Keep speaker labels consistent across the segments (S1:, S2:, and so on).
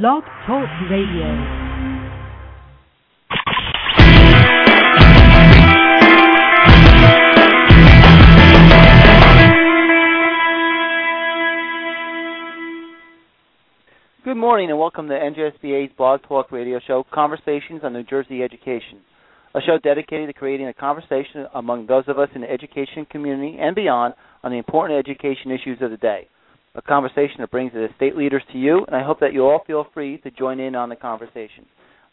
S1: Blog Talk Radio.
S2: Good morning and welcome to NJSBA's Blog Talk Radio Show, Conversations on New Jersey Education, a show dedicated to creating a conversation among those of us in the education community and beyond on the important education issues of the day. A conversation that brings the state leaders to you, and I hope that you all feel free to join in on the conversation.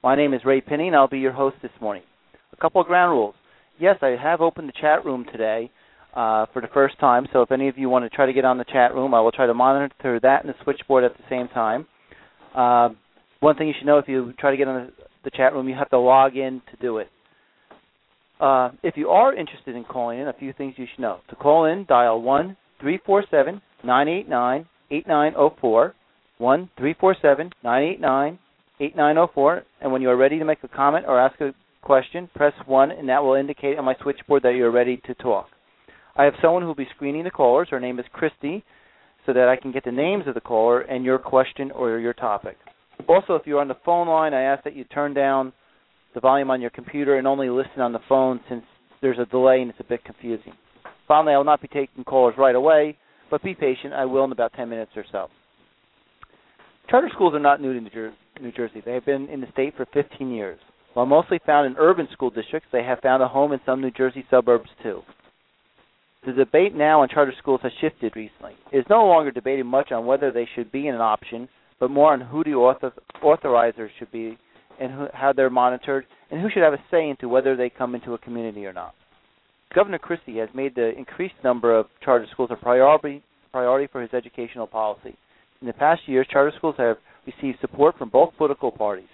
S2: My name is Ray Pinney, and I'll be your host this morning. A couple of ground rules. Yes, I have opened the chat room today uh, for the first time, so if any of you want to try to get on the chat room, I will try to monitor that and the switchboard at the same time. Uh, one thing you should know if you try to get on the, the chat room, you have to log in to do it. Uh, if you are interested in calling in, a few things you should know. To call in, dial 1 347 989 8904. 1 347 989 8904. And when you are ready to make a comment or ask a question, press 1, and that will indicate on my switchboard that you are ready to talk. I have someone who will be screening the callers. Her name is Christy so that I can get the names of the caller and your question or your topic. Also, if you're on the phone line, I ask that you turn down the volume on your computer and only listen on the phone since there's a delay and it's a bit confusing. Finally, I will not be taking callers right away, but be patient. I will in about 10 minutes or so. Charter schools are not new to New, Jer- New Jersey. They have been in the state for 15 years. While mostly found in urban school districts, they have found a home in some New Jersey suburbs too. The debate now on charter schools has shifted recently. It is no longer debated much on whether they should be an option, but more on who the author- authorizers should be and who, how they're monitored, and who should have a say into whether they come into a community or not. Governor Christie has made the increased number of charter schools a priority priority for his educational policy. In the past years, charter schools have received support from both political parties.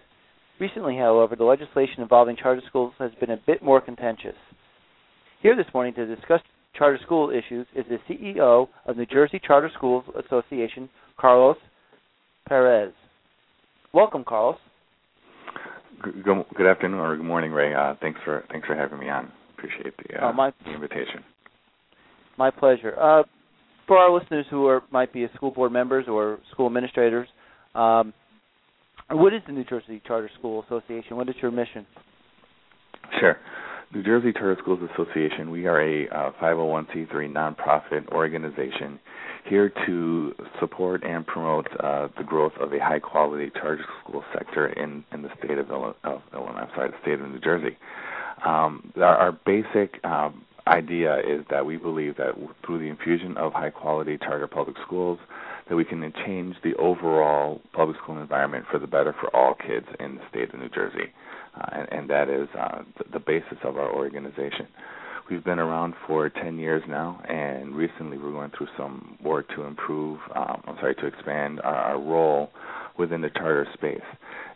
S2: Recently, however, the legislation involving charter schools has been a bit more contentious. Here this morning to discuss charter school issues is the CEO of New Jersey Charter Schools Association, Carlos Perez. Welcome, Carlos.
S3: Good, good afternoon or good morning, Ray. Uh, thanks for thanks for having me on. Appreciate the, uh,
S2: Oh, my-
S3: the invitation.
S2: My pleasure. Uh, for our listeners who are might be school board members or school administrators, um, what is the New Jersey Charter School Association? What is your mission?
S3: Sure. New Jersey Charter Schools Association. We are a uh, 501c3 nonprofit organization here to support and promote uh, the growth of a high quality charter school sector in, in the state of, Illinois, of Illinois, I'm sorry, the state of New Jersey. Um, our, our basic um, idea is that we believe that through the infusion of high quality charter public schools, that we can change the overall public school environment for the better for all kids in the state of New Jersey. Uh, and, and that is uh, the, the basis of our organization. We've been around for 10 years now, and recently we're going through some work to improve, um, I'm sorry, to expand our, our role within the charter space.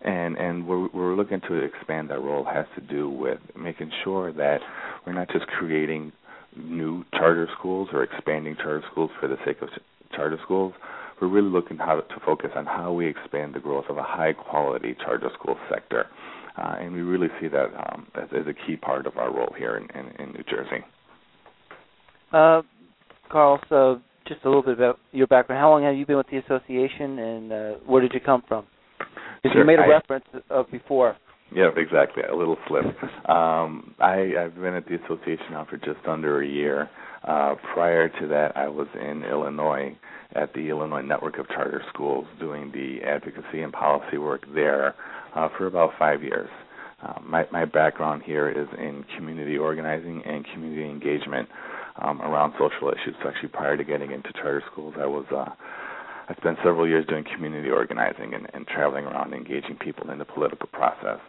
S3: And and we're, we're looking to expand that role has to do with making sure that we're not just creating new charter schools or expanding charter schools for the sake of ch- charter schools. We're really looking how to, focus on how we expand the growth of a high quality charter school sector. Uh, and we really see that um, as, as a key part of our role here in, in, in New Jersey.
S2: Uh, Carlos, uh, just a little bit about your background. How long have you been with the association, and uh, where did you come from? Because
S3: Sure,
S2: you made a
S3: I-
S2: reference of before.
S3: Yeah, exactly. A little slip. Um, I, I've been at the association now for just under a year. Uh, prior to that, I was in Illinois at the Illinois Network of Charter Schools doing the advocacy and policy work there uh, for about five years. Uh, my, my background here is in community organizing and community engagement um, around social issues. So actually, prior to getting into charter schools, I was uh, I spent several years doing community organizing and, and traveling around engaging people in the political process.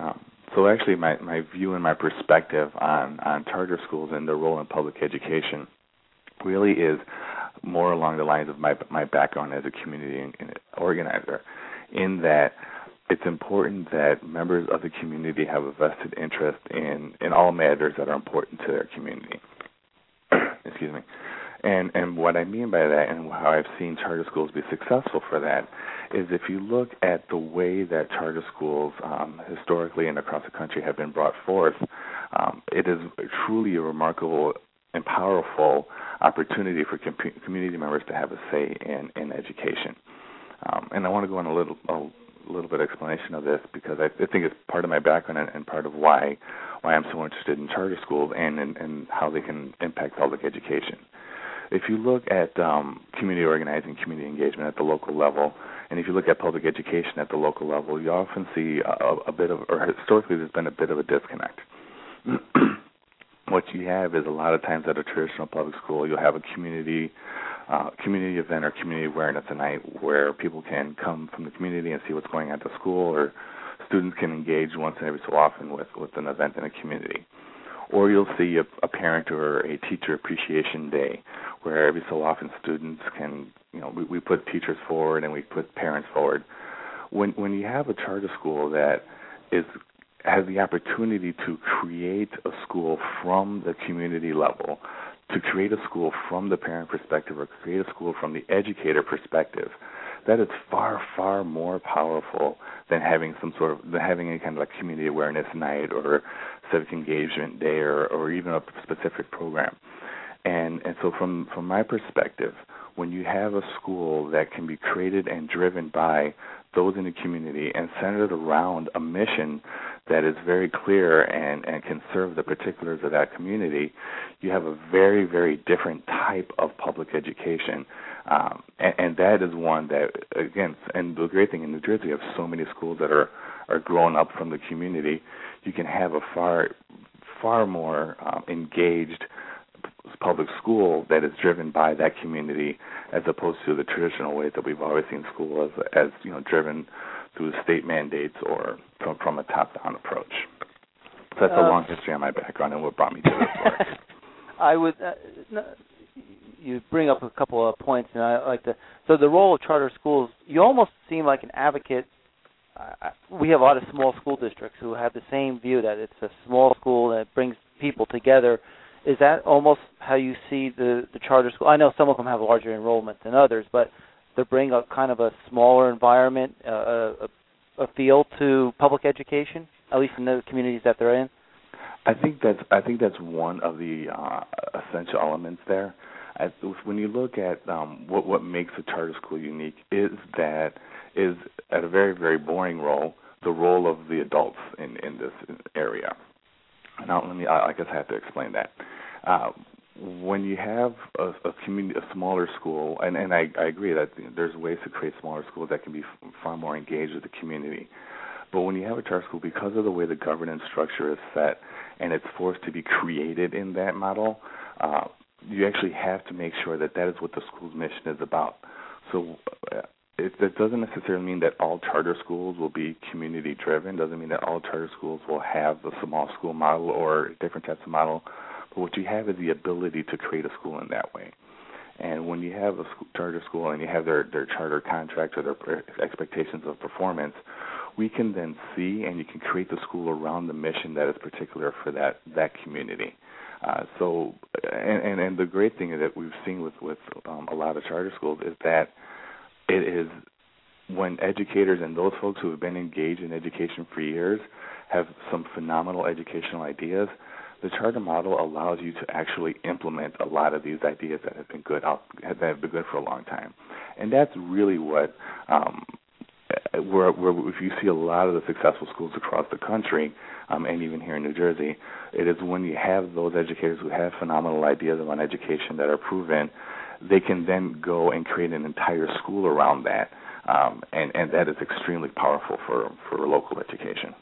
S3: Um, so actually, my, my view and my perspective on, on charter schools and their role in public education really is more along the lines of my my background as a community organizer, in that it's important that members of the community have a vested interest in in all matters that are important to their community. Excuse me. And and what I mean by that, and how I've seen charter schools be successful for that, is if you look at the way that charter schools um, historically and across the country have been brought forth, um, it is truly a remarkable and powerful opportunity for com- community members to have a say in in education. Um, and I want to go on a little a little bit of explanation of this because I, I think it's part of my background and, and part of why why I'm so interested in charter schools and, and, and how they can impact public education. If you look at um, community organizing, community engagement at the local level, and if you look at public education at the local level, you often see a, a bit of, or historically, there's been a bit of a disconnect. what you have is a lot of times at a traditional public school, you'll have a community uh, community event or community awareness night where people can come from the community and see what's going on at the school, or students can engage once and every so often with with an event in a community. Or you'll see a, a parent or a teacher appreciation day, where every so often students can, you know, we, we put teachers forward and we put parents forward. When when you have a charter school that is has the opportunity to create a school from the community level, to create a school from the parent perspective or create a school from the educator perspective, that is far, far more powerful than having some sort of than having any kind of like community awareness night or civic engagement day or, or even a specific program. And and so from from my perspective, when you have a school that can be created and driven by those in the community and centered around a mission that is very clear and, and can serve the particulars of that community, you have a very, very different type of public education. Um, and, and that is one that, again, and the great thing in New Jersey, you have so many schools that are, are growing up from the community. You can have a far, far more um, engaged public school that is driven by that community as opposed to the traditional way that we've always seen school as as you know driven through state mandates or from from a top down approach. So that's uh, a long history on my background and what brought me to this work.
S2: I would uh, no, you bring up a couple of points and I like to so the role of charter schools you almost seem like an advocate uh, we have a lot of small school districts who have the same view that it's a small school that brings people together is that almost how you see the the charter school? I know some of them have larger enrollment than others, but they bring a kind of a smaller environment, uh, a, a feel to public education, at least in the communities that they're in.
S3: I think that's I think that's one of the uh, essential elements there. I, when you look at um, what what makes a charter school unique is that is at a very very boring role the role of the adults in in this area. Now, let me. I guess I have to explain that. Uh, when you have a, a community, a smaller school, and and I, I agree that there's ways to create smaller schools that can be far more engaged with the community. But when you have a charter school, because of the way the governance structure is set, and it's forced to be created in that model, uh, you actually have to make sure that that is what the school's mission is about. So uh, it, that doesn't necessarily mean that all charter schools will be community driven. Doesn't mean that all charter schools will have the small school model or different types of model. But what you have is the ability to create a school in that way. And when you have a school, charter school and you have their their charter contract or their expectations of performance, we can then see and you can create the school around the mission that is particular for that that community. Uh, so, and, and and the great thing that we've seen with with um, a lot of charter schools is that it is when educators and those folks who have been engaged in education for years have some phenomenal educational ideas, the charter model allows you to actually implement a lot of these ideas that have been good out that have been good for a long time, and that's really what um, where, where if you see a lot of the successful schools across the country, um, and even here in New Jersey, it is when you have those educators who have phenomenal ideas around education that are proven they can then go and create an entire school around that, um, and and that is extremely powerful for for local education.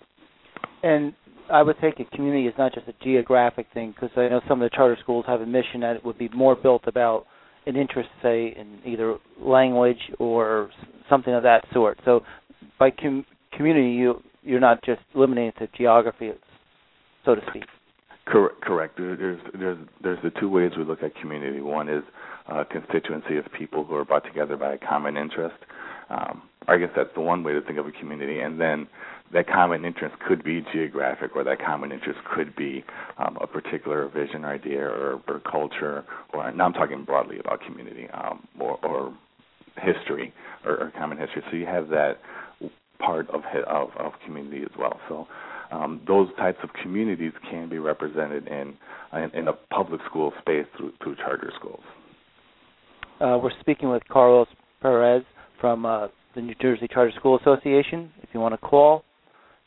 S2: And I would think a community is not just a geographic thing, because I know some of the charter schools have a mission that it would be more built about an interest, say, in either language or something of that sort. So, by com- community, you you're not just limiting it to geography, so to speak.
S3: Correct. Correct. There's there's there's the two ways we look at community. One is a constituency of people who are brought together by a common interest. Um, I guess that's the one way to think of a community, and then that common interest could be geographic, or that common interest could be um, a particular vision or idea or, or culture. Or now I'm talking broadly about community um, or, or history or, or common history. So you have that part of of, of community as well. So um, those types of communities can be represented in in, in a public school space through through charter schools.
S2: Uh, we're speaking with Carlos Perez from uh, the New Jersey Charter School Association. If you want to call,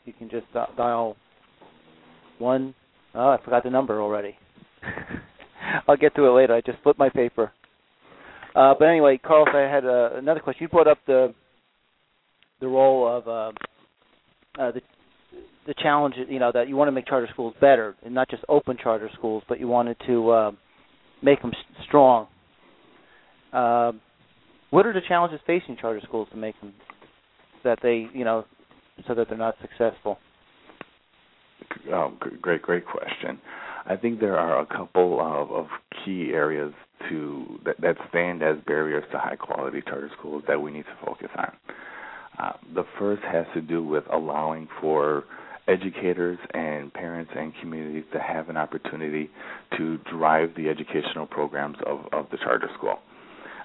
S2: you can just uh, dial one. Oh, I forgot the number already. I'll get to it later. I just flipped my paper. Uh, but anyway, Carlos, I had uh, another question. You brought up the the role of uh, uh, the the challenge, you know, that you want to make charter schools better, and not just open charter schools, but you wanted to uh, make them strong. Uh, what are the challenges facing charter schools to make them that they, you know, so that they're not successful?
S3: Oh, great, great question. I think there are a couple of, of key areas to that, that stand as barriers to high quality charter schools that we need to focus on. Uh, the first has to do with allowing for educators and parents and communities to have an opportunity to drive the educational programs of, of the charter school.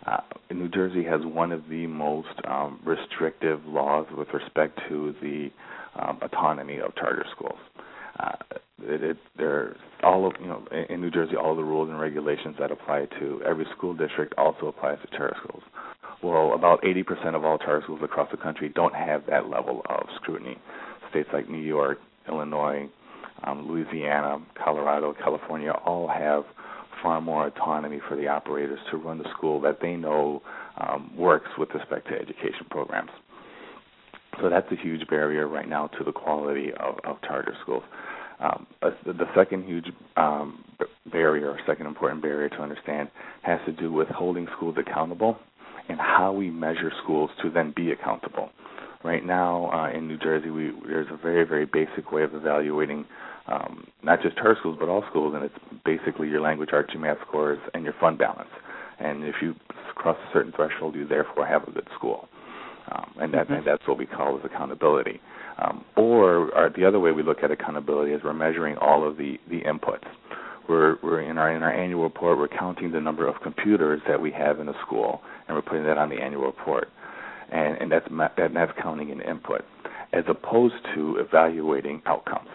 S3: Uh, New Jersey has one of the most um, restrictive laws with respect to the um, autonomy of charter schools. Uh, it, it, there's all of you know in New Jersey, all the rules and regulations that apply to every school district also applies to charter schools. Well, about 80% of all charter schools across the country don't have that level of scrutiny. States like New York, Illinois, um, Louisiana, Colorado, California all have far more autonomy for the operators to run the school that they know um, works with respect to education programs. So that's a huge barrier right now to the quality of, of charter schools. Um, the second huge um, barrier, or second important barrier to understand, has to do with holding schools accountable and how we measure schools to then be accountable. Right now uh, in New Jersey, we, there's a very, very basic way of evaluating um, not just charter schools, but all schools, and it's basically your language arts, your math scores, and your fund balance. And if you cross a certain threshold, you therefore have a good school. Um, and, that, mm-hmm. and that's what we call as accountability. Um, or, or the other way we look at accountability is we're measuring all of the, the inputs. We're, we're in our in our annual report. We're counting the number of computers that we have in a school, and we're putting that on the annual report, and and that's that, that's counting an input, as opposed to evaluating outcomes.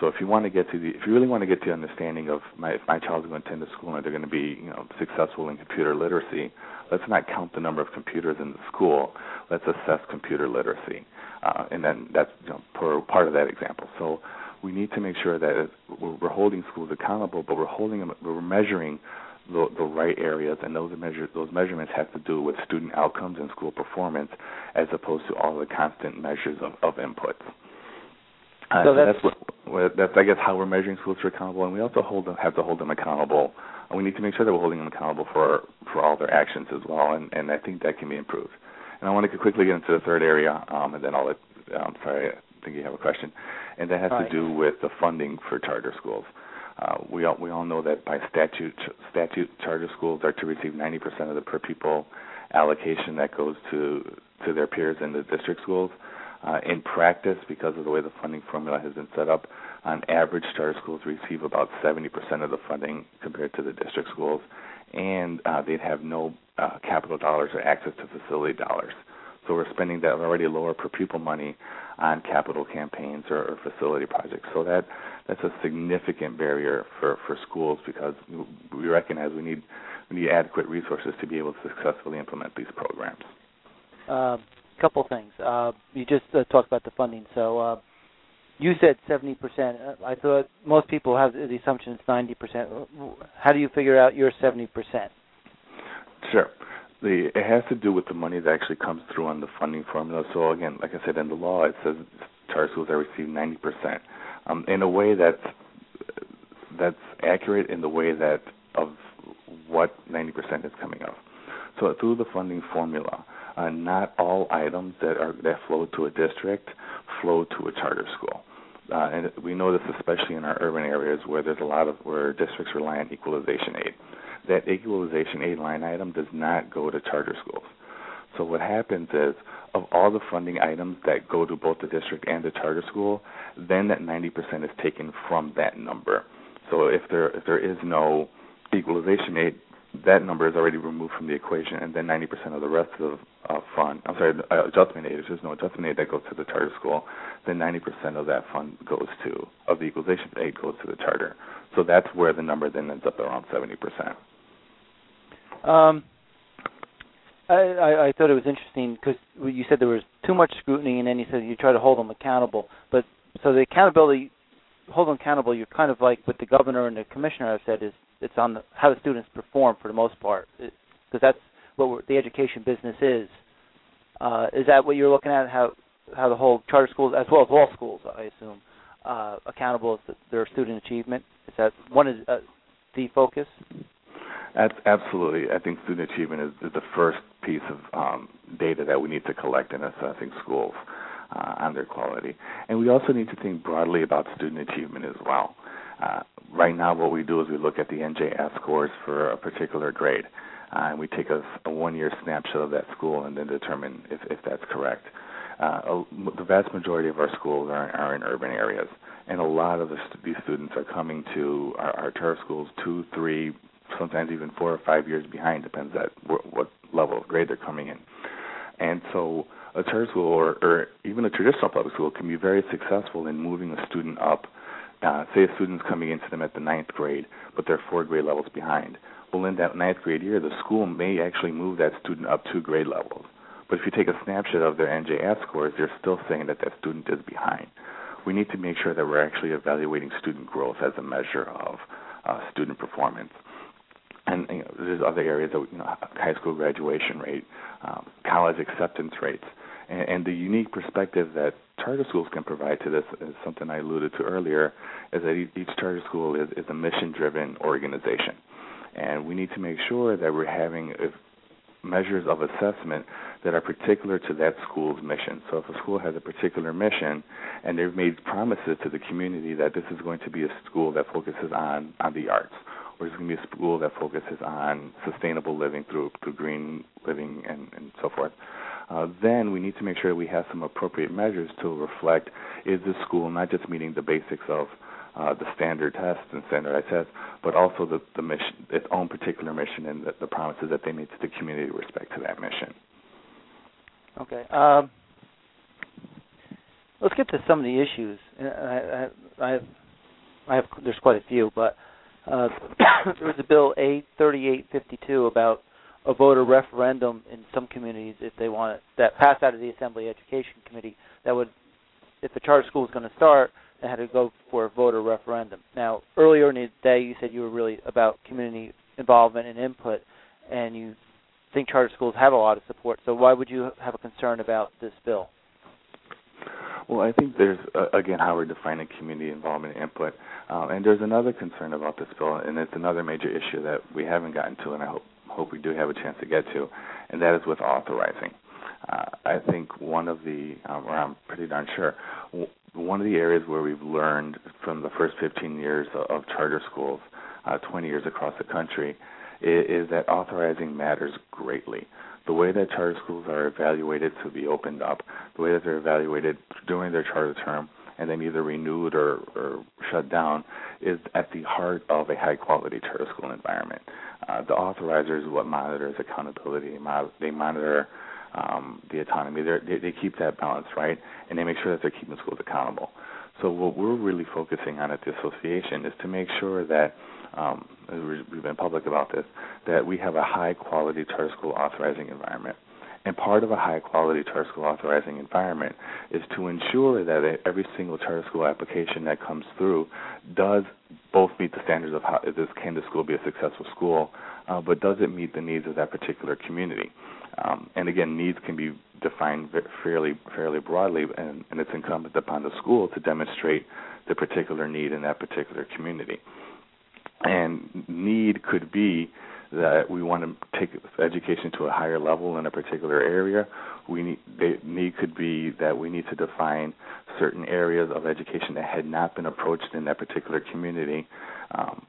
S3: So if you want to get to the, if you really want to get to the understanding of my, if my child's going to attend the school and they're going to be, you know, successful in computer literacy, let's not count the number of computers in the school. Let's assess computer literacy, uh, and then that's you know, per, part of that example. So we need to make sure that we're holding schools accountable, but we're holding them, we're measuring the, the right areas, and those measure, those measurements have to do with student outcomes and school performance, as opposed to all the constant measures of, of inputs. Uh, so that's, that's what, that's I guess how we're measuring schools are accountable, and we also hold them, have to hold them accountable. And we need to make sure that we're holding them accountable for for all their actions as well, and, and I think that can be improved. And I want to quickly get into the third area, um, and then I'll let. Um, sorry, I think you have a question, and that has to do with the funding for charter schools. Uh, we all we all know that by statute statute charter schools are to receive 90% of the per pupil allocation that goes to to their peers in the district schools. Uh, in practice, because of the way the funding formula has been set up, on average, charter schools receive about 70% of the funding compared to the district schools, and uh, they'd have no uh, capital dollars or access to facility dollars. So we're spending that already lower per pupil money on capital campaigns or, or facility projects. So that that's a significant barrier for, for schools because we recognize we need we need adequate resources to be able to successfully implement these programs.
S2: A uh, couple things. Uh, you just uh, talked about the funding. So uh, you said 70%. Uh, I thought most people have the assumption it's 90%. How do you figure out your 70%?
S3: Sure. The, it has to do with the money that actually comes through on the funding formula. So again, like I said in the law, it says charter schools that receive 90%. Um, in a way that's that's accurate in the way that of what 90% is coming of. So through the funding formula, uh, not all items that are that flow to a district flow to a charter school. Uh, and we know this especially in our urban areas where there's a lot of where districts rely on equalization aid. That equalization aid line item does not go to charter schools. So what happens is, of all the funding items that go to both the district and the charter school, then that 90% is taken from that number. So if there if there is no equalization aid, that number is already removed from the equation, and then 90% of the rest of uh, fund, I'm sorry, uh, adjustment aid, if there's no adjustment aid that goes to the charter school, then 90% of that fund goes to, of the equalization aid goes to the charter. So that's where the number then ends up around 70%.
S2: Um, I, I, I thought it was interesting because you said there was too much scrutiny, and then you said you try to hold them accountable. But so the accountability, hold them accountable. You're kind of like what the governor and the commissioner have said is it's on the, how the students perform for the most part, because that's what the education business is. Uh, is that what you're looking at? How how the whole charter schools, as well as all schools, I assume, uh, accountable to their student achievement? Is that one is uh, the focus?
S3: Absolutely. I think student achievement is the first piece of um, data that we need to collect in assessing schools uh, on their quality. And we also need to think broadly about student achievement as well. Uh, right now, what we do is we look at the NJ ASK scores for a particular grade, uh, and we take a, a one-year snapshot of that school and then determine if, if that's correct. Uh, the vast majority of our schools are, are in urban areas, and a lot of the, these students are coming to our, our charter schools two, three, sometimes even four or five years behind, depends on what, what level of grade they're coming in. And so a charter school or, or even a traditional public school can be very successful in moving a student up. Uh, say a student's coming into them at the ninth grade, but they're four grade levels behind. Well, in that ninth grade year, the school may actually move that student up two grade levels. But if you take a snapshot of their NJ ASK scores, you're still saying that that student is behind. We need to make sure that we're actually evaluating student growth as a measure of uh, student performance and you know, there's other areas you know high school graduation rate, um, college acceptance rates, and, and the unique perspective that charter schools can provide to this is something I alluded to earlier, is that each charter school is, is a mission-driven organization, and we need to make sure that we're having measures of assessment that are particular to that school's mission. So if a school has a particular mission and they've made promises to the community that this is going to be a school that focuses on on the arts it's going to be a school that focuses on sustainable living through through green living and, and so forth. Uh, then we need to make sure we have some appropriate measures to reflect is this school not just meeting the basics of uh, the standard tests and standardized tests, but also the, the mission, its own particular mission and the, the promises that they made to the community with respect to that mission.
S2: Okay. Um, let's get to some of the issues. I, I, I have, I have, there's quite a few, but uh, there was a bill A thirty eight fifty two about a voter referendum in some communities if they want it, that passed out of the Assembly Education Committee that would if a charter school was going to start they had to go for a voter referendum. Now earlier in the day you said you were really about community involvement and input and you think charter schools have a lot of support. So why would you have a concern about this bill?
S3: Well, I think there's uh, again how we're defining community involvement and input, um, and there's another concern about this bill, and it's another major issue that we haven't gotten to, and I hope hope we do have a chance to get to, and that is with authorizing. Uh, I think one of the, um, or I'm pretty darn sure, one of the areas where we've learned from the first 15 years of, of charter schools, uh, 20 years across the country, is, is that authorizing matters greatly the way that charter schools are evaluated to be opened up, the way that they're evaluated during their charter term and then either renewed or, or shut down is at the heart of a high quality charter school environment. Uh, the authorizer is what monitors accountability. They monitor um, the autonomy. They, they keep that balance, right? And they make sure that they're keeping schools accountable. So what we're really focusing on at the association is to make sure that um, we've been public about this, that we have a high quality charter school authorizing environment. And part of a high quality charter school authorizing environment is to ensure that every single charter school application that comes through does both meet the standards of how is this, can the school be a successful school, uh, but does it meet the needs of that particular community? Um, and again, needs can be defined fairly fairly broadly, and, and it's incumbent upon the school to demonstrate the particular need in that particular community. And need could be that we want to take education to a higher level in a particular area. We need need could be that we need to define certain areas of education that had not been approached in that particular community. Um,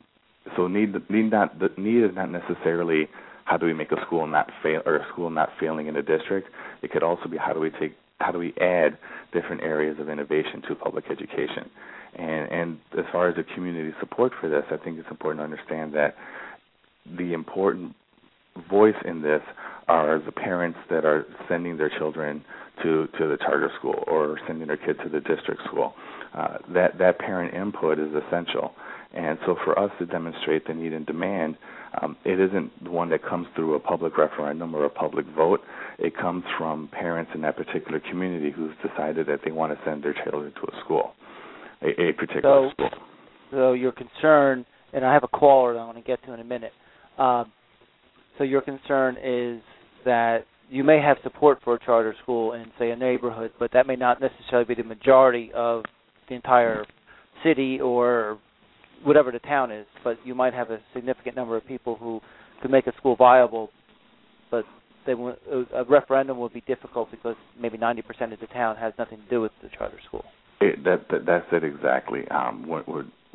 S3: so need need not the need is not necessarily how do we make a school not fail or a school not failing in a district. It could also be how do we take how do we add different areas of innovation to public education. And and as far as the community support for this, I think it's important to understand that the important voice in this are the parents that are sending their children to to the charter school or sending their kids to the district school. Uh, that that parent input is essential. And so for us to demonstrate the need and demand, um, it isn't one that comes through a public referendum or a public vote. It comes from parents in that particular community who's decided that they want to send their children to a school, a, a particular
S2: so,
S3: school.
S2: So your concern, and I have a caller that I want to get to in a minute. Um, so your concern is that you may have support for a charter school in, say, a neighborhood, but that may not necessarily be the majority of the entire city or whatever the town is. But you might have a significant number of people who could make a school viable, but they a referendum would be difficult because maybe 90% of the town has nothing to do with the charter school.
S3: It, that, that that's it exactly. Um, when,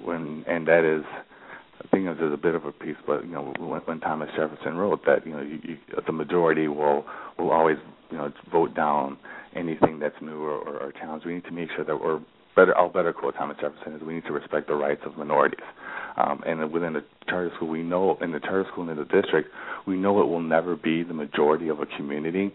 S3: when and that is I think there's a bit of a piece, but you know, when, when Thomas Jefferson wrote that, you know, you, you, the majority will will always, you know, vote down anything that's new or, or, or challenged. We need to make sure that we're better. I'll better quote Thomas Jefferson is we need to respect the rights of minorities. Um, and within the charter school, we know in the charter school and in the district, we know it will never be the majority of a community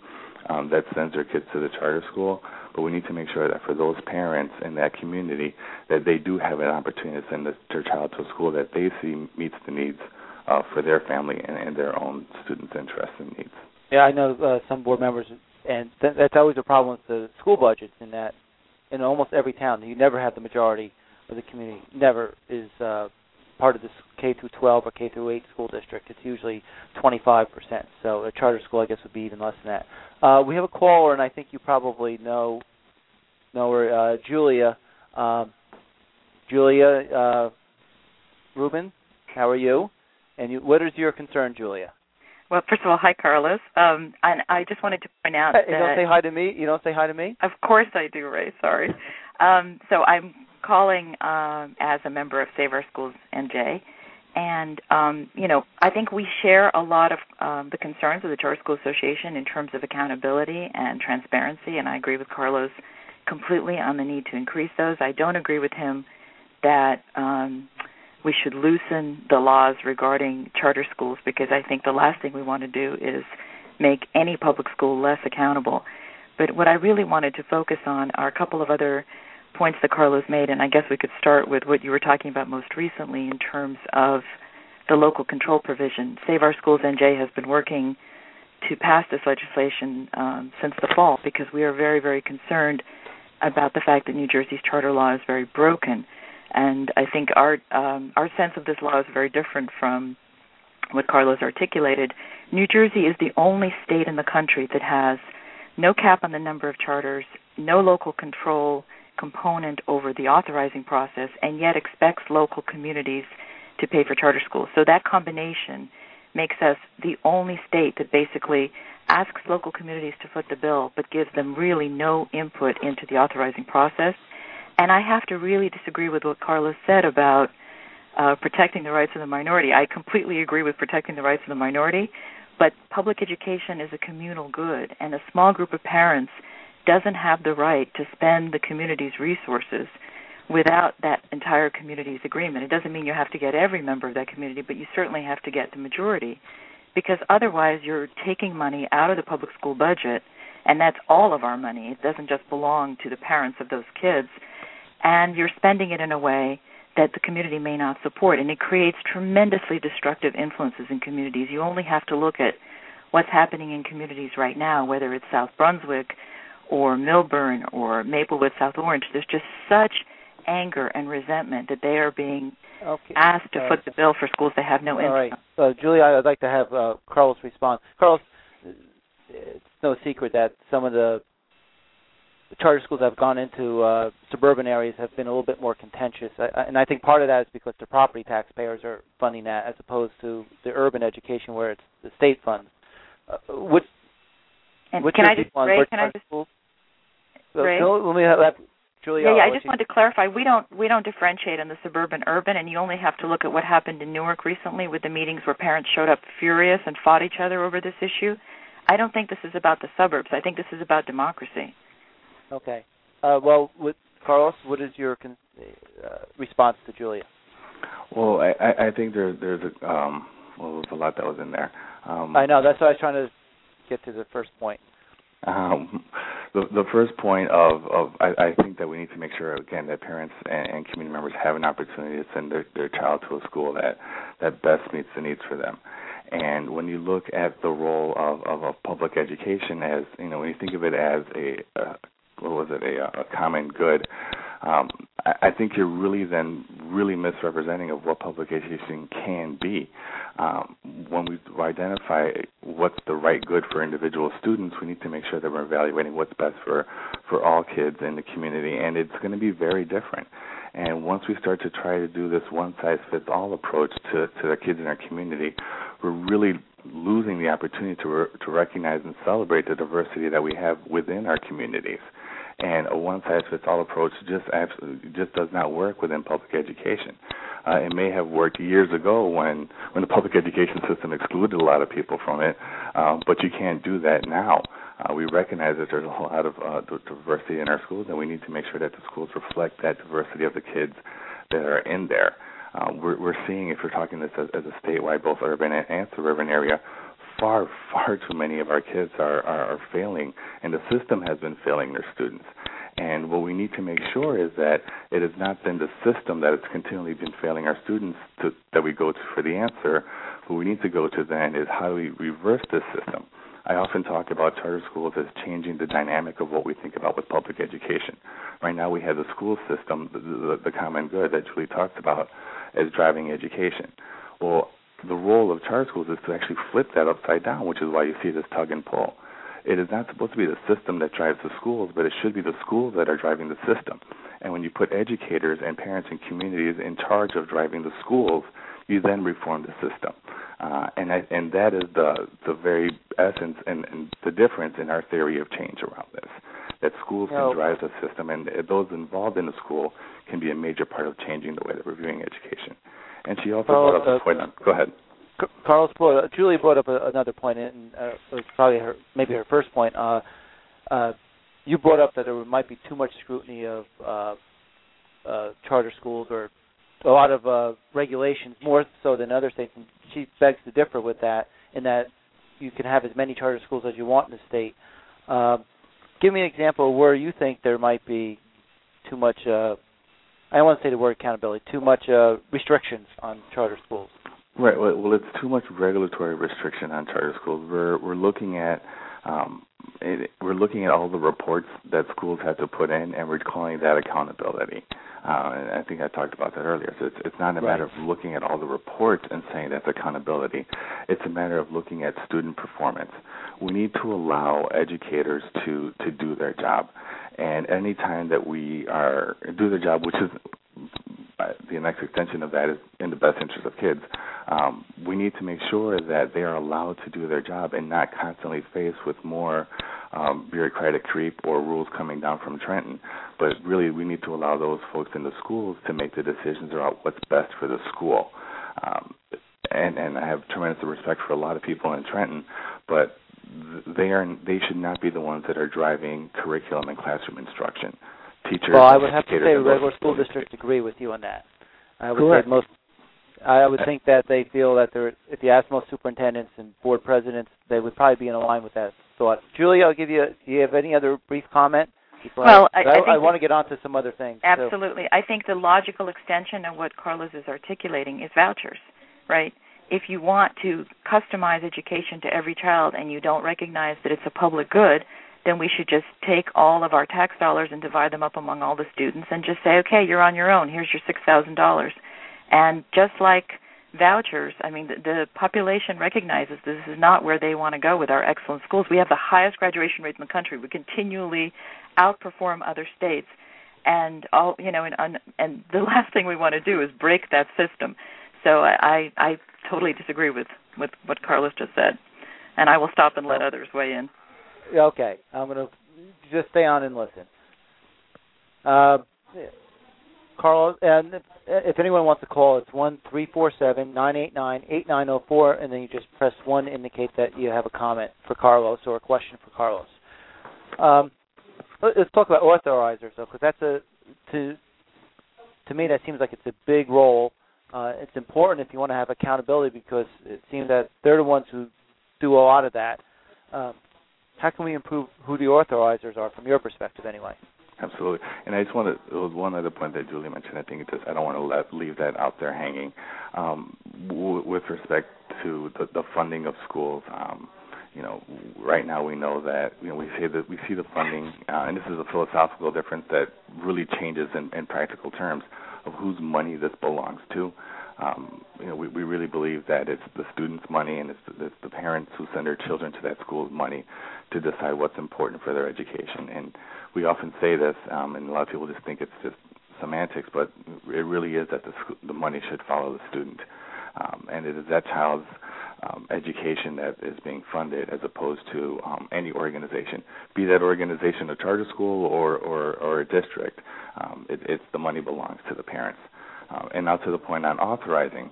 S3: um, that sends their kids to the charter school but we need to make sure that for those parents in that community that they do have an opportunity to send their child to a school that they see meets the needs uh, for their family and, and their own students' interests and needs.
S2: Yeah, I know uh, some board members, and th- that's always a problem with the school budgets. In that, in almost every town, you never have the majority of the community. Never is uh, part of this K through 12 or K through 8 school district. It's usually 25%. So a charter school, I guess, would be even less than that. Uh, we have a caller, and I think you probably know know her, uh, Julia. Um, Julia uh, Rubin, how are you? And you, what is your concern, Julia?
S1: Well, first of all, hi, Carlos. Um, and I just wanted to point out
S2: you don't say hi to me. You don't say hi to me.
S1: Of course I do, Ray. Sorry. Um, so I'm calling um, as a member of Save Our Schools NJ, and um, you know I think we share a lot of um, the concerns of the Charter School Association in terms of accountability and transparency, and I agree with Carlos completely on the need to increase those. I don't agree with him that um, we should loosen the laws regarding charter schools because I think the last thing we want to do is make any public school less accountable. But what I really wanted to focus on are a couple of other points that Carlos made, and I guess we could start with what you were talking about most recently in terms of the local control provision. Save Our Schools NJ has been working to pass this legislation um, since the fall because we are very, very concerned about the fact that New Jersey's charter law is very broken. And I think our um, our sense of this law is very different from what Carlos articulated. New Jersey is the only state in the country that has no cap on the number of charters, no local control, component over the authorizing process and yet expects local communities to pay for charter schools. So that combination makes us the only state that basically asks local communities to foot the bill but gives them really no input into the authorizing process. And I have to really disagree with what Carlos said about uh, protecting the rights of the minority. I completely agree with protecting the rights of the minority, but public education is a communal good, and a small group of parents doesn't have the right to spend the community's resources without that entire community's agreement. It doesn't mean you have to get every member of that community, but you certainly have to get the majority because otherwise you're taking money out of the public school budget and that's all of our money. It doesn't just belong to the parents of those kids and you're spending it in a way that the community may not support and it creates tremendously destructive influences in communities. You only have to look at what's happening in communities right now, whether it's South Brunswick or Millburn or Maplewood South Orange, there's just such anger and resentment that they are being
S2: okay.
S1: asked to foot the bill for schools they have no
S2: income. All right, uh, Julia, I'd like to have uh, Carlos respond. Carlos, it's no secret that some of the charter schools that have gone into uh, suburban areas have been a little bit more contentious, I, and I think part of that is because the property taxpayers are funding that, as opposed to the urban education where it's the state funds. Uh, what
S1: and can I just Ray, can I just schools? Ray? So,
S2: let me have, have Julia.
S1: Yeah, yeah. I just wanted to clarify. We don't we don't differentiate in the suburban urban, and you only have to look at what happened in Newark recently with the meetings where parents showed up furious and fought each other over this issue. I don't think this is about the suburbs. I think this is about democracy.
S2: Okay. Uh, well, with Carlos, what is your con- uh, response to Julia?
S3: Well, I, I think there, there's a um, well, there's a lot that was in there. Um,
S2: I know. That's why I was trying to get to the first point.
S3: Um, the the first point of of I, I think that we need to make sure again that parents and, and community members have an opportunity to send their, their child to a school that that best meets the needs for them. And when you look at the role of, of a public education as you know, when you think of it as a, a what was it, a, a common good, um, I, I think you're really then really misrepresenting of what public education can be. Um, when we identify what's the right good for individual students, we need to make sure that we're evaluating what's best for for all kids in the community, and it's going to be very different. And once we start to try to do this one size fits all approach to to the kids in our community, we're really losing the opportunity to re- to recognize and celebrate the diversity that we have within our communities. And a one size fits all approach just absolutely just does not work within public education. Uh, it may have worked years ago when when the public education system excluded a lot of people from it, um, but you can't do that now. Uh, we recognize that there's a whole lot of uh, diversity in our schools, and we need to make sure that the schools reflect that diversity of the kids that are in there. Uh, we're, we're seeing, if we're talking this as, as a statewide, both urban and, and suburban area, far, far too many of our kids are, are, are failing, and the system has been failing their students. And what we need to make sure is that it has not been the system that has continually been failing our students to, that we go to for the answer. What we need to go to then is how do we reverse this system? I often talk about charter schools as changing the dynamic of what we think about with public education. Right now, we have the school system, the, the, the common good that Julie talks about, as driving education. Well, the role of charter schools is to actually flip that upside down, which is why you see this tug and pull. It is not supposed to be the system that drives the schools, but it should be the schools that are driving the system. And when you put educators and parents and communities in charge of driving the schools, you then reform the system. Uh, and I, and that is the the very essence and, and the difference in our theory of change around this. That schools can drive the system, and those involved in the school can be a major part of changing the way that we're viewing education. And she also brought up a point. On, go ahead.
S2: Carlos brought, Julie brought up a, another point, and uh, it was probably her, maybe her first point. Uh, uh, you brought up that there might be too much scrutiny of uh, uh, charter schools or a lot of uh, regulations, more so than other states. And she begs to differ with that, in that you can have as many charter schools as you want in the state. Uh, give me an example of where you think there might be too much. Uh, I don't want to say the word accountability. Too much uh, restrictions on charter schools.
S3: Right. Well, it's too much regulatory restriction on charter schools. We're we're looking at um, it, we're looking at all the reports that schools have to put in, and we're calling that accountability. Uh, and I think I talked about that earlier. So it's it's not a right. matter of looking at all the reports and saying that's accountability. It's a matter of looking at student performance. We need to allow educators to to do their job, and any time that we are do their job, which is uh, the next extension of that is in the best interest of kids. Um, we need to make sure that they are allowed to do their job and not constantly faced with more um, bureaucratic creep or rules coming down from Trenton. But really, we need to allow those folks in the schools to make the decisions about what's best for the school. Um, and and I have tremendous respect for a lot of people in Trenton, but they are they should not be the ones that are driving curriculum and classroom instruction teachers.
S2: Well, I would have to say regular school districts agree with you on that. I would
S3: Correct.
S2: say most. I would uh, think that they feel that they're, if you ask most superintendents and board presidents, they would probably be in line with that thought. Julie, I'll give you. Do you have any other brief comment?
S1: Well, I, I,
S2: I, I want to get on to some other things.
S1: Absolutely. I think the logical extension of what Carlos is articulating is vouchers, right? If you want to customize education to every child and you don't recognize that it's a public good, then we should just take all of our tax dollars and divide them up among all the students and just say, okay, you're on your own. Here's your six thousand dollars. And just like vouchers, I mean, the, the population recognizes this is not where they want to go with our excellent schools. We have the highest graduation rate in the country. We continually outperform other states, and all you know, and and the last thing we want to do is break that system. So I I totally disagree with with what Carlos just said, and I will stop and let others weigh in.
S2: Okay, I'm gonna just stay on and listen. Uh, Carlos, and if, if anyone wants to call, it's one three four seven nine eight nine eight nine zero four, and then you just press one to indicate that you have a comment for Carlos or a question for Carlos. Um, let's talk about authorizers, though, because that's a to to me that seems like it's a big role. Uh, it's important if you want to have accountability because it seems that they're the ones who do a lot of that. Um, how can we improve who the authorizers are from your perspective, anyway?
S3: Absolutely. And I just want to, there was one other point that Julie mentioned. I think it just, I don't want to let, leave that out there hanging. Um, w- with respect to the, the funding of schools, um, you know, right now we know that you know we say that we see the funding, uh, and this is a philosophical difference that really changes in, in practical terms of whose money this belongs to. Um, you know, we, we really believe that it's the students' money and it's, it's the parents who send their children to that school's money to decide what's important for their education. And we often say this, um, and a lot of people just think it's just semantics, but it really is that the, the money should follow the student, um, and it is that child's um, education that is being funded as opposed to um, any organization, be that organization a charter school or or, or a district. Um, it, it's the money belongs to the parents. Um, and now to the point on authorizing,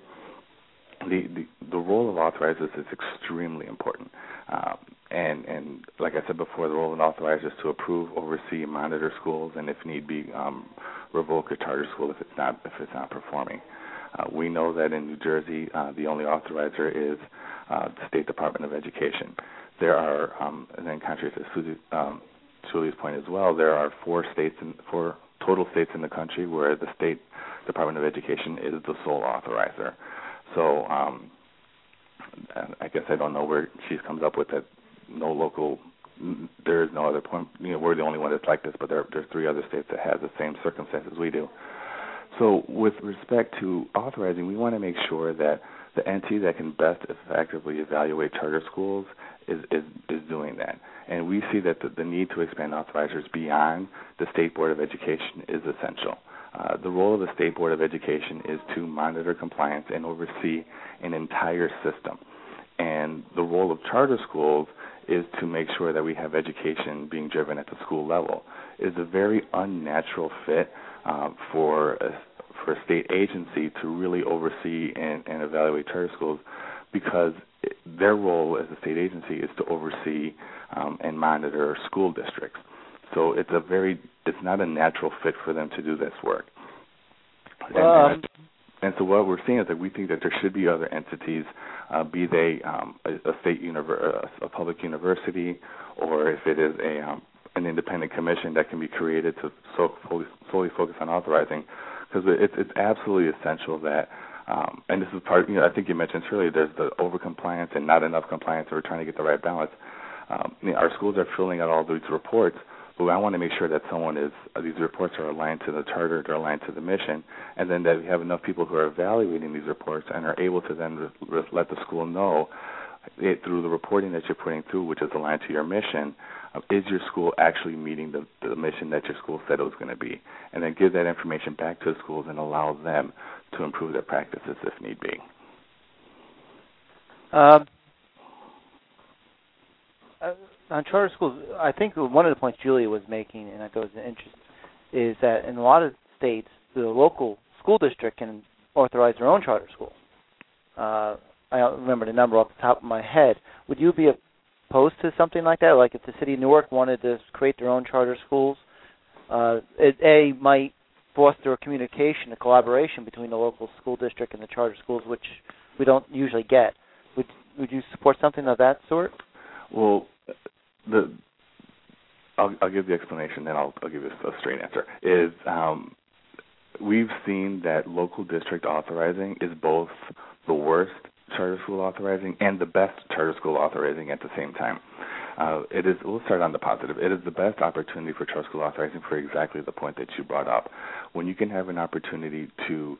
S3: the, the the role of authorizers is extremely important. Um, and and like I said before, the role of an authorizer is to approve, oversee, monitor schools, and if need be, um, revoke a charter school if it's not if it's not performing. Uh, we know that in New Jersey, uh, the only authorizer is uh, the State Department of Education. There are, um, and then contrary to um, Julie's point as well, there are four states and four total states in the country where the State Department of Education is the sole authorizer. So um, I guess I don't know where she comes up with that. No local, there is no other point. You know, we're the only one that's like this, but there there's three other states that have the same circumstances we do. So, with respect to authorizing, we want to make sure that the entity that can best effectively evaluate charter schools is, is, is doing that. And we see that the, the need to expand authorizers beyond the State Board of Education is essential. Uh, the role of the State Board of Education is to monitor compliance and oversee an entire system. And the role of charter schools is to make sure that we have education being driven at the school level. It is a very unnatural fit uh, for a, for a state agency to really oversee and, and evaluate charter schools because their role as a state agency is to oversee um, and monitor school districts. So it's a very it's not a natural fit for them to do this work. And, and, and so what we're seeing is that we think that there should be other entities, uh, be they um, a, a state univer- a public university, or if it is a um, an independent commission that can be created to so fully, solely focus on authorizing, because it's it's absolutely essential that. Um, and this is part. You know, I think you mentioned earlier. There's the over compliance and not enough compliance. So we're trying to get the right balance. Um, you know, our schools are filling out all these reports, but I want to make sure that someone is these reports are aligned to the charter, they're aligned to the mission, and then that we have enough people who are evaluating these reports and are able to then re- re- let the school know it, through the reporting that you're putting through, which is aligned to your mission, is your school actually meeting the, the mission that your school said it was going to be, and then give that information back to the schools and allow them to improve their practices if need be.
S2: Um, uh, on charter schools, I think one of the points Julia was making, and I thought was interesting, is that in a lot of states, the local school district can authorize their own charter school. Uh, I don't remember the number off the top of my head. Would you be opposed to something like that? Like if the city of Newark wanted to create their own charter schools, uh, it a might foster a communication, a collaboration between the local school district and the charter schools, which we don't usually get. Would would you support something of that sort?
S3: Well, the I'll, I'll give the explanation, then I'll, I'll give you a, straight answer. Is um, we've seen that local district authorizing is both the worst charter school authorizing and the best charter school authorizing at the same time. Uh, it is. We'll start on the positive. It is the best opportunity for charter school authorizing for exactly the point that you brought up. When you can have an opportunity to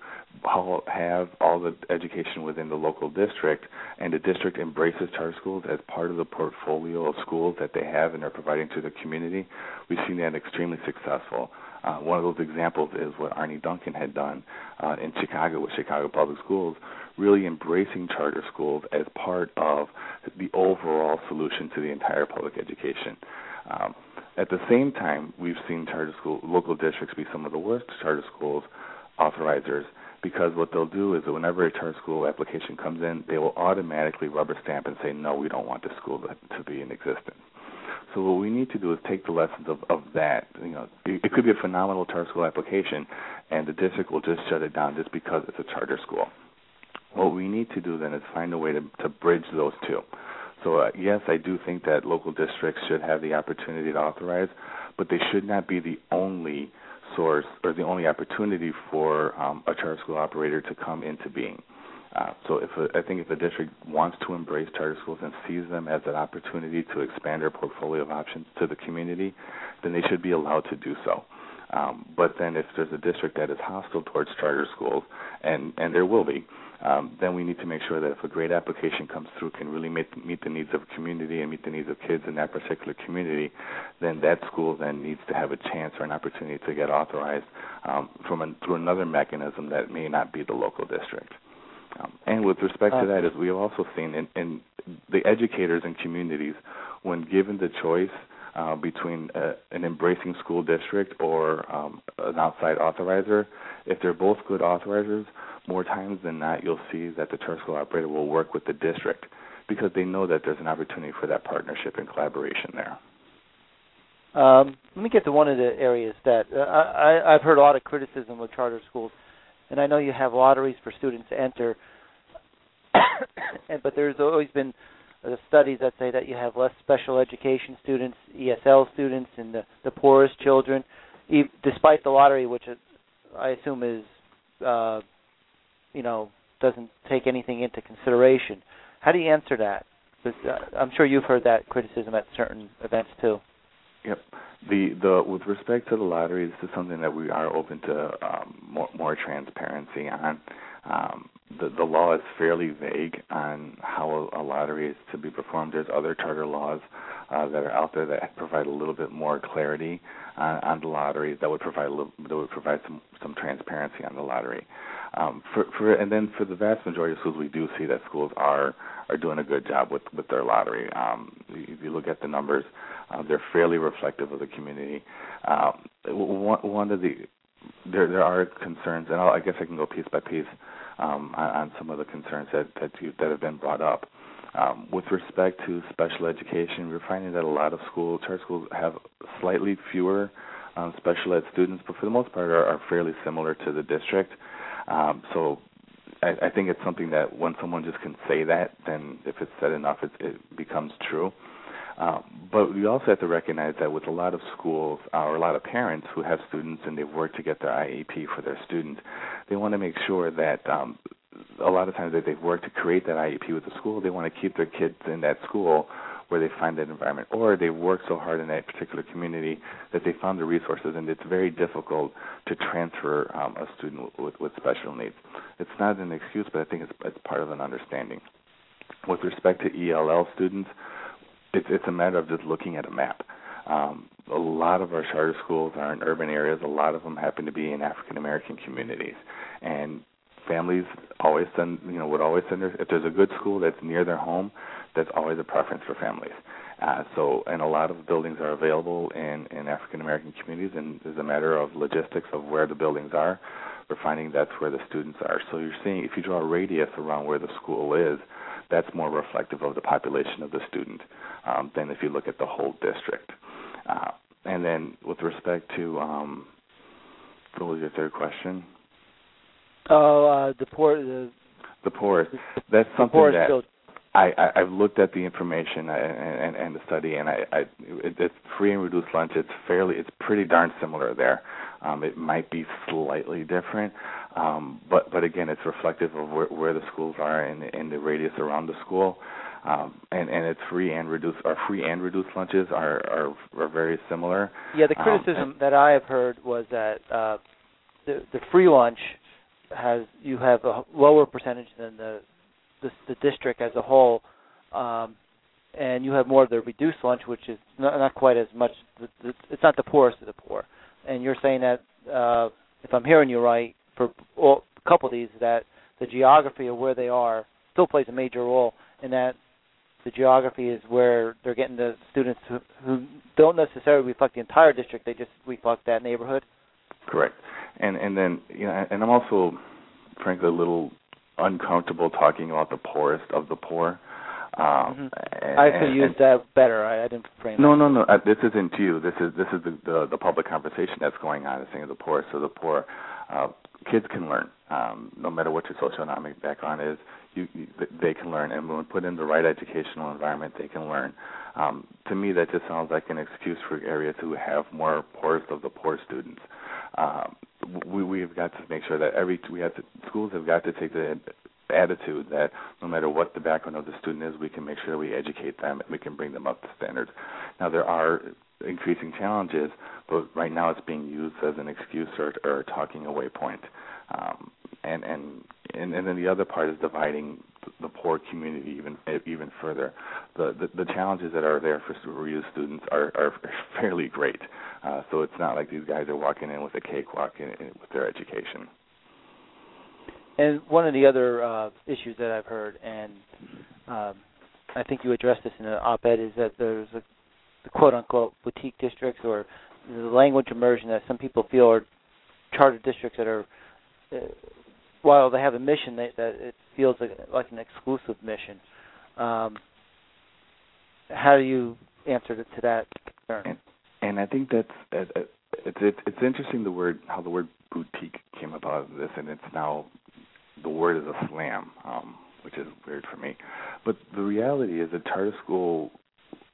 S3: have all the education within the local district, and the district embraces charter schools as part of the portfolio of schools that they have and are providing to the community, we've seen that extremely successful. Uh, one of those examples is what Arne Duncan had done uh, in Chicago with Chicago Public Schools, really embracing charter schools as part of the overall solution to the entire public education. Um, at the same time, we've seen charter school local districts be some of the worst charter schools authorizers because what they'll do is that whenever a charter school application comes in, they will automatically rubber stamp and say, no, we don't want the school to, to be in existence. So what we need to do is take the lessons of, of that. You know, it, it could be a phenomenal charter school application, and the district will just shut it down just because it's a charter school. What we need to do then is find a way to, to bridge those two. so uh, yes, I do think that local districts should have the opportunity to authorize, but they should not be the only source or the only opportunity for um, a charter school operator to come into being. Uh, so if a, I think if a district wants to embrace charter schools and sees them as an opportunity to expand their portfolio of options to the community, then they should be allowed to do so. Um, but then if there's a district that is hostile towards charter schools, and, and there will be, um, then we need to make sure that if a great application comes through can really meet, meet the needs of a community and meet the needs of kids in that particular community, then that school then needs to have a chance or an opportunity to get authorized um, from a, through another mechanism that may not be the local district. Um, and with respect to uh, that, as we have also seen in, in the educators and communities, when given the choice uh, between uh, an embracing school district or um, an outside authorizer, if they're both good authorizers, more times than not, you'll see that the charter school operator will work with the district because they know that there's an opportunity for that partnership and collaboration there.
S2: Um, let me get to one of the areas that uh, I, I've heard a lot of criticism of charter schools and I know you have lotteries for students to enter, and, but there's always been uh, studies that say that you have less special education students, ESL students, and the, the poorest children, e- despite the lottery, which I assume is, uh, you know, doesn't take anything into consideration. How do you answer that? Uh, I'm sure you've heard that criticism at certain events too.
S3: Yep. The the with respect to the lottery, this is something that we are open to um, more, more transparency on. Um, the the law is fairly vague on how a, lottery is to be performed. There's other charter laws uh, that are out there that provide a little bit more clarity on, on the lottery. That would provide a little, that would provide some some transparency on the lottery. Um, for, for and then for the vast majority of schools, we do see that schools are are doing a good job with with their lottery. Um, if you look at the numbers, uh, they're fairly reflective of the community. Um, one, one of the there there are concerns, and I'll, I guess I can go piece by piece um, on, on some of the concerns that that, you, that have been brought up. Um, with respect to special education, we're finding that a lot of school charter schools have slightly fewer um, special ed students, but for the most part are, are fairly similar to the district. Um, so I, I think it's something that when someone just can say that, then if it's said enough, it, it becomes true. Um, but we also have to recognize that with a lot of schools uh, or a lot of parents who have students and they've worked to get their IEP for their students, they want to make sure that um, a lot of times that they've worked to create that IEP with the school, they want to keep their kids in that school where they find that environment, or they've worked so hard in that particular community that they found the resources, and it's very difficult to transfer um, a student with, with special needs. It's not an excuse, but I think it's, it's part of an understanding. With respect to ELL students, it's it's a matter of just looking at a map. Um, a lot of our charter schools are in urban areas. A lot of them happen to be in African American communities, and families always send you know would always send their if there's a good school that's near their home, that's always a preference for families. Uh, so, and a lot of buildings are available in in African American communities, and it's a matter of logistics of where the buildings are. We're finding that's where the students are. So you're seeing if you draw a radius around where the school is, that's more reflective of the population of the student um, than if you look at the whole district. Uh, and then with respect to um, what was your third question?
S2: Oh, uh, the poor. The,
S3: the poorest. That's something that still... I, I I've looked at the information and, and, and the study, and I, I it, it's free and reduced lunch. It's fairly, it's pretty darn similar there. Um, it might be slightly different, um, but but again, it's reflective of where, where the schools are and, and the radius around the school. Um, and and it's free and reduced. Our free and reduced lunches are are, are very similar.
S2: Yeah, the um, criticism um, that I have heard was that uh, the the free lunch has you have a lower percentage than the the, the district as a whole, um, and you have more of the reduced lunch, which is not, not quite as much. The, the, it's not the poorest of the poor, and you're saying that uh, if I'm hearing you right, for all, a couple of these, that the geography of where they are still plays a major role, in that the geography is where they're getting the students who, who don't necessarily reflect the entire district; they just reflect that neighborhood.
S3: Correct, and and then you know, and I'm also, frankly, a little uncomfortable talking about the poorest of the poor.
S2: Um, mm-hmm. I could use that better. I, I didn't frame.
S3: No,
S2: that.
S3: no, no. Uh, this isn't you. This is this is the, the the public conversation that's going on. It's saying the poor. So the poor uh, kids can learn, um, no matter what your socioeconomic background is. you, you, they can learn, and when put in the right educational environment, they can learn. Um, to me, that just sounds like an excuse for areas who have more poorest of the poor students. Um, we we've got to make sure that every we have to, schools have got to take the attitude that no matter what the background of the student is, we can make sure we educate them and we can bring them up to standards. Now there are increasing challenges, but right now it's being used as an excuse or, or a talking away point. Um, and, and and and then the other part is dividing the poor community even even further. The the, the challenges that are there for REU students are are fairly great. Uh, so it's not like these guys are walking in with a cakewalk in, in, with their education.
S2: And one of the other uh, issues that I've heard, and um, I think you addressed this in an op-ed, is that there's a the quote-unquote boutique districts or the language immersion that some people feel are charter districts that are, uh, while they have a mission, they, that it feels like, like an exclusive mission. Um, how do you answer to that concern?
S3: And, and I think that's uh, it's it's it's interesting the word how the word boutique came about this, and it's now the word is a slam, um, which is weird for me. But the reality is that charter school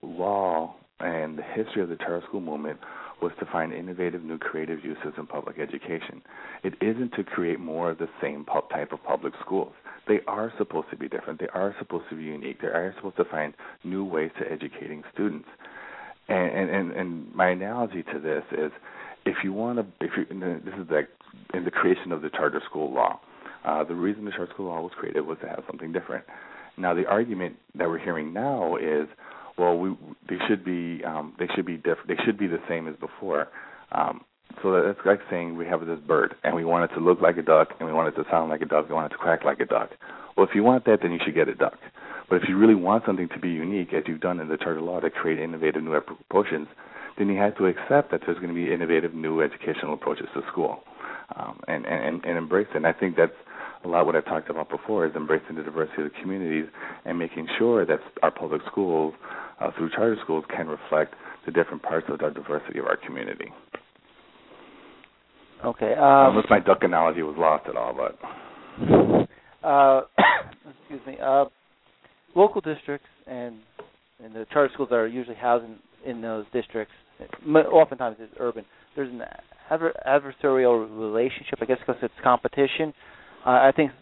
S3: law and the history of the charter school movement was to find innovative, new, creative uses in public education. It isn't to create more of the same type of public schools. They are supposed to be different. They are supposed to be unique. They are supposed to find new ways to educating students. And and and my analogy to this is, if you want to, if you, this is like in the creation of the charter school law. Uh, the reason the charter school law was created was to have something different. Now, the argument that we're hearing now is, well, we they should be um, they should be. They should be the same as before. Um, so that's like saying we have this bird and we want it to look like a duck and we want it to sound like a duck. We want it to quack like a duck. Well, if you want that, then you should get a duck. But if you really want something to be unique, as you've done in the charter law to create innovative new approaches, then you have to accept that there's going to be innovative new educational approaches to school, um, and, and and embrace it. And I think that's a lot what I've talked about before is embracing the diversity of the communities and making sure that our public schools uh, through charter schools can reflect the different parts of the diversity of our community.
S2: Okay. Um,
S3: Unless my duck analogy was lost at all, but.
S2: Uh, excuse me. Uh, local districts and and the charter schools that are usually housed in, in those districts, oftentimes it's urban. There's an adver- adversarial relationship, I guess, because it's competition. Uh, I think,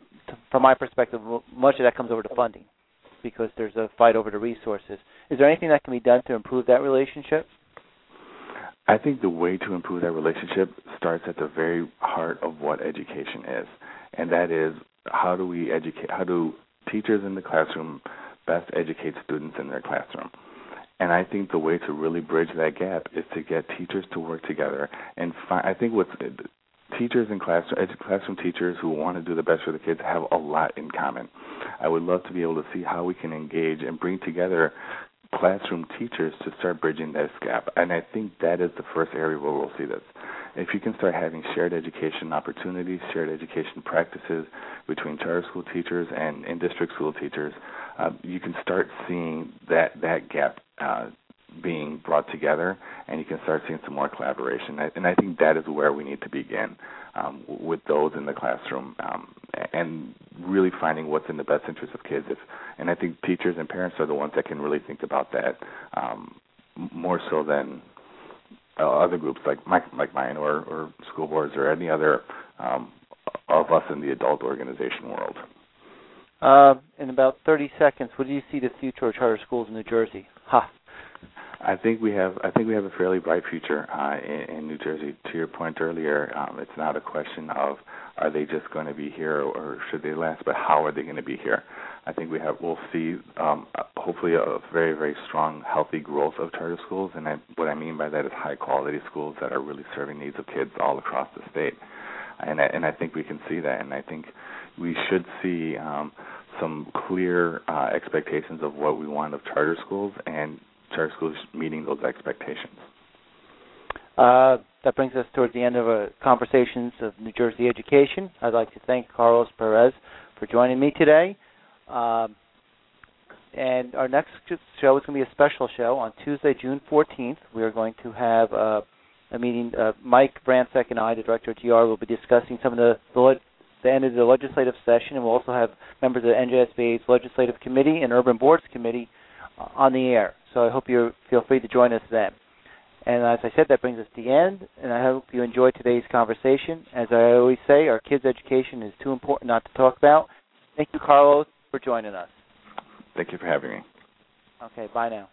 S2: from my perspective, much of that comes over to funding because there's a fight over the resources. Is there anything that can be done to improve that relationship?
S3: I think the way to improve that relationship starts at the very heart of what education is, and that is how do we educate? How do teachers in the classroom best educate students in their classroom? And I think the way to really bridge that gap is to get teachers to work together and. I think what's teachers and classroom classroom teachers who want to do the best for the kids have a lot in common. I would love to be able to see how we can engage and bring together classroom teachers to start bridging this gap. And I think that is the first area where we'll see this. If you can start having shared education opportunities, shared education practices between charter school teachers and in district school teachers, uh, you can start seeing that that gap uh, being brought together, and you can start seeing some more collaboration. And I think that is where we need to begin um, with those in the classroom, um, and really finding what's in the best interest of kids. If, and I think teachers and parents are the ones that can really think about that um, more so than uh, other groups like my, like mine or, or school boards or any other um, of us in the adult organization world.
S2: Uh, in about 30 seconds, what do you see the future of charter schools in New Jersey? Ha.
S3: I think we have I think we have a fairly bright future uh, in, in New Jersey. To your point earlier, um, it's not a question of are they just going to be here or should they last, but how are they going to be here? I think we have we'll see um, hopefully a very very strong healthy growth of charter schools, and I, what I mean by that is high quality schools that are really serving needs of kids all across the state, and I, and I think we can see that, and I think we should see. Um, some clear uh, expectations of what we want of charter schools and charter schools meeting those expectations.
S2: Uh, that brings us towards the end of our conversations of New Jersey education. I'd like to thank Carlos Perez for joining me today. Um, and our next show is going to be a special show on Tuesday, June 14th. We are going to have uh, a meeting. Uh, Mike Vrancik and I, the director of GR, will be discussing some of the, the the end of the legislative session, and we'll also have members of the NJSBA's Legislative Committee and Urban Boards Committee uh, on the air. So I hope you feel free to join us then. And as I said, that brings us to the end, and I hope you enjoyed today's conversation. As I always say, our kids' education is too important not to talk about. Thank you, Carlos, for joining us.
S3: Thank you for having me.
S2: Okay, bye now.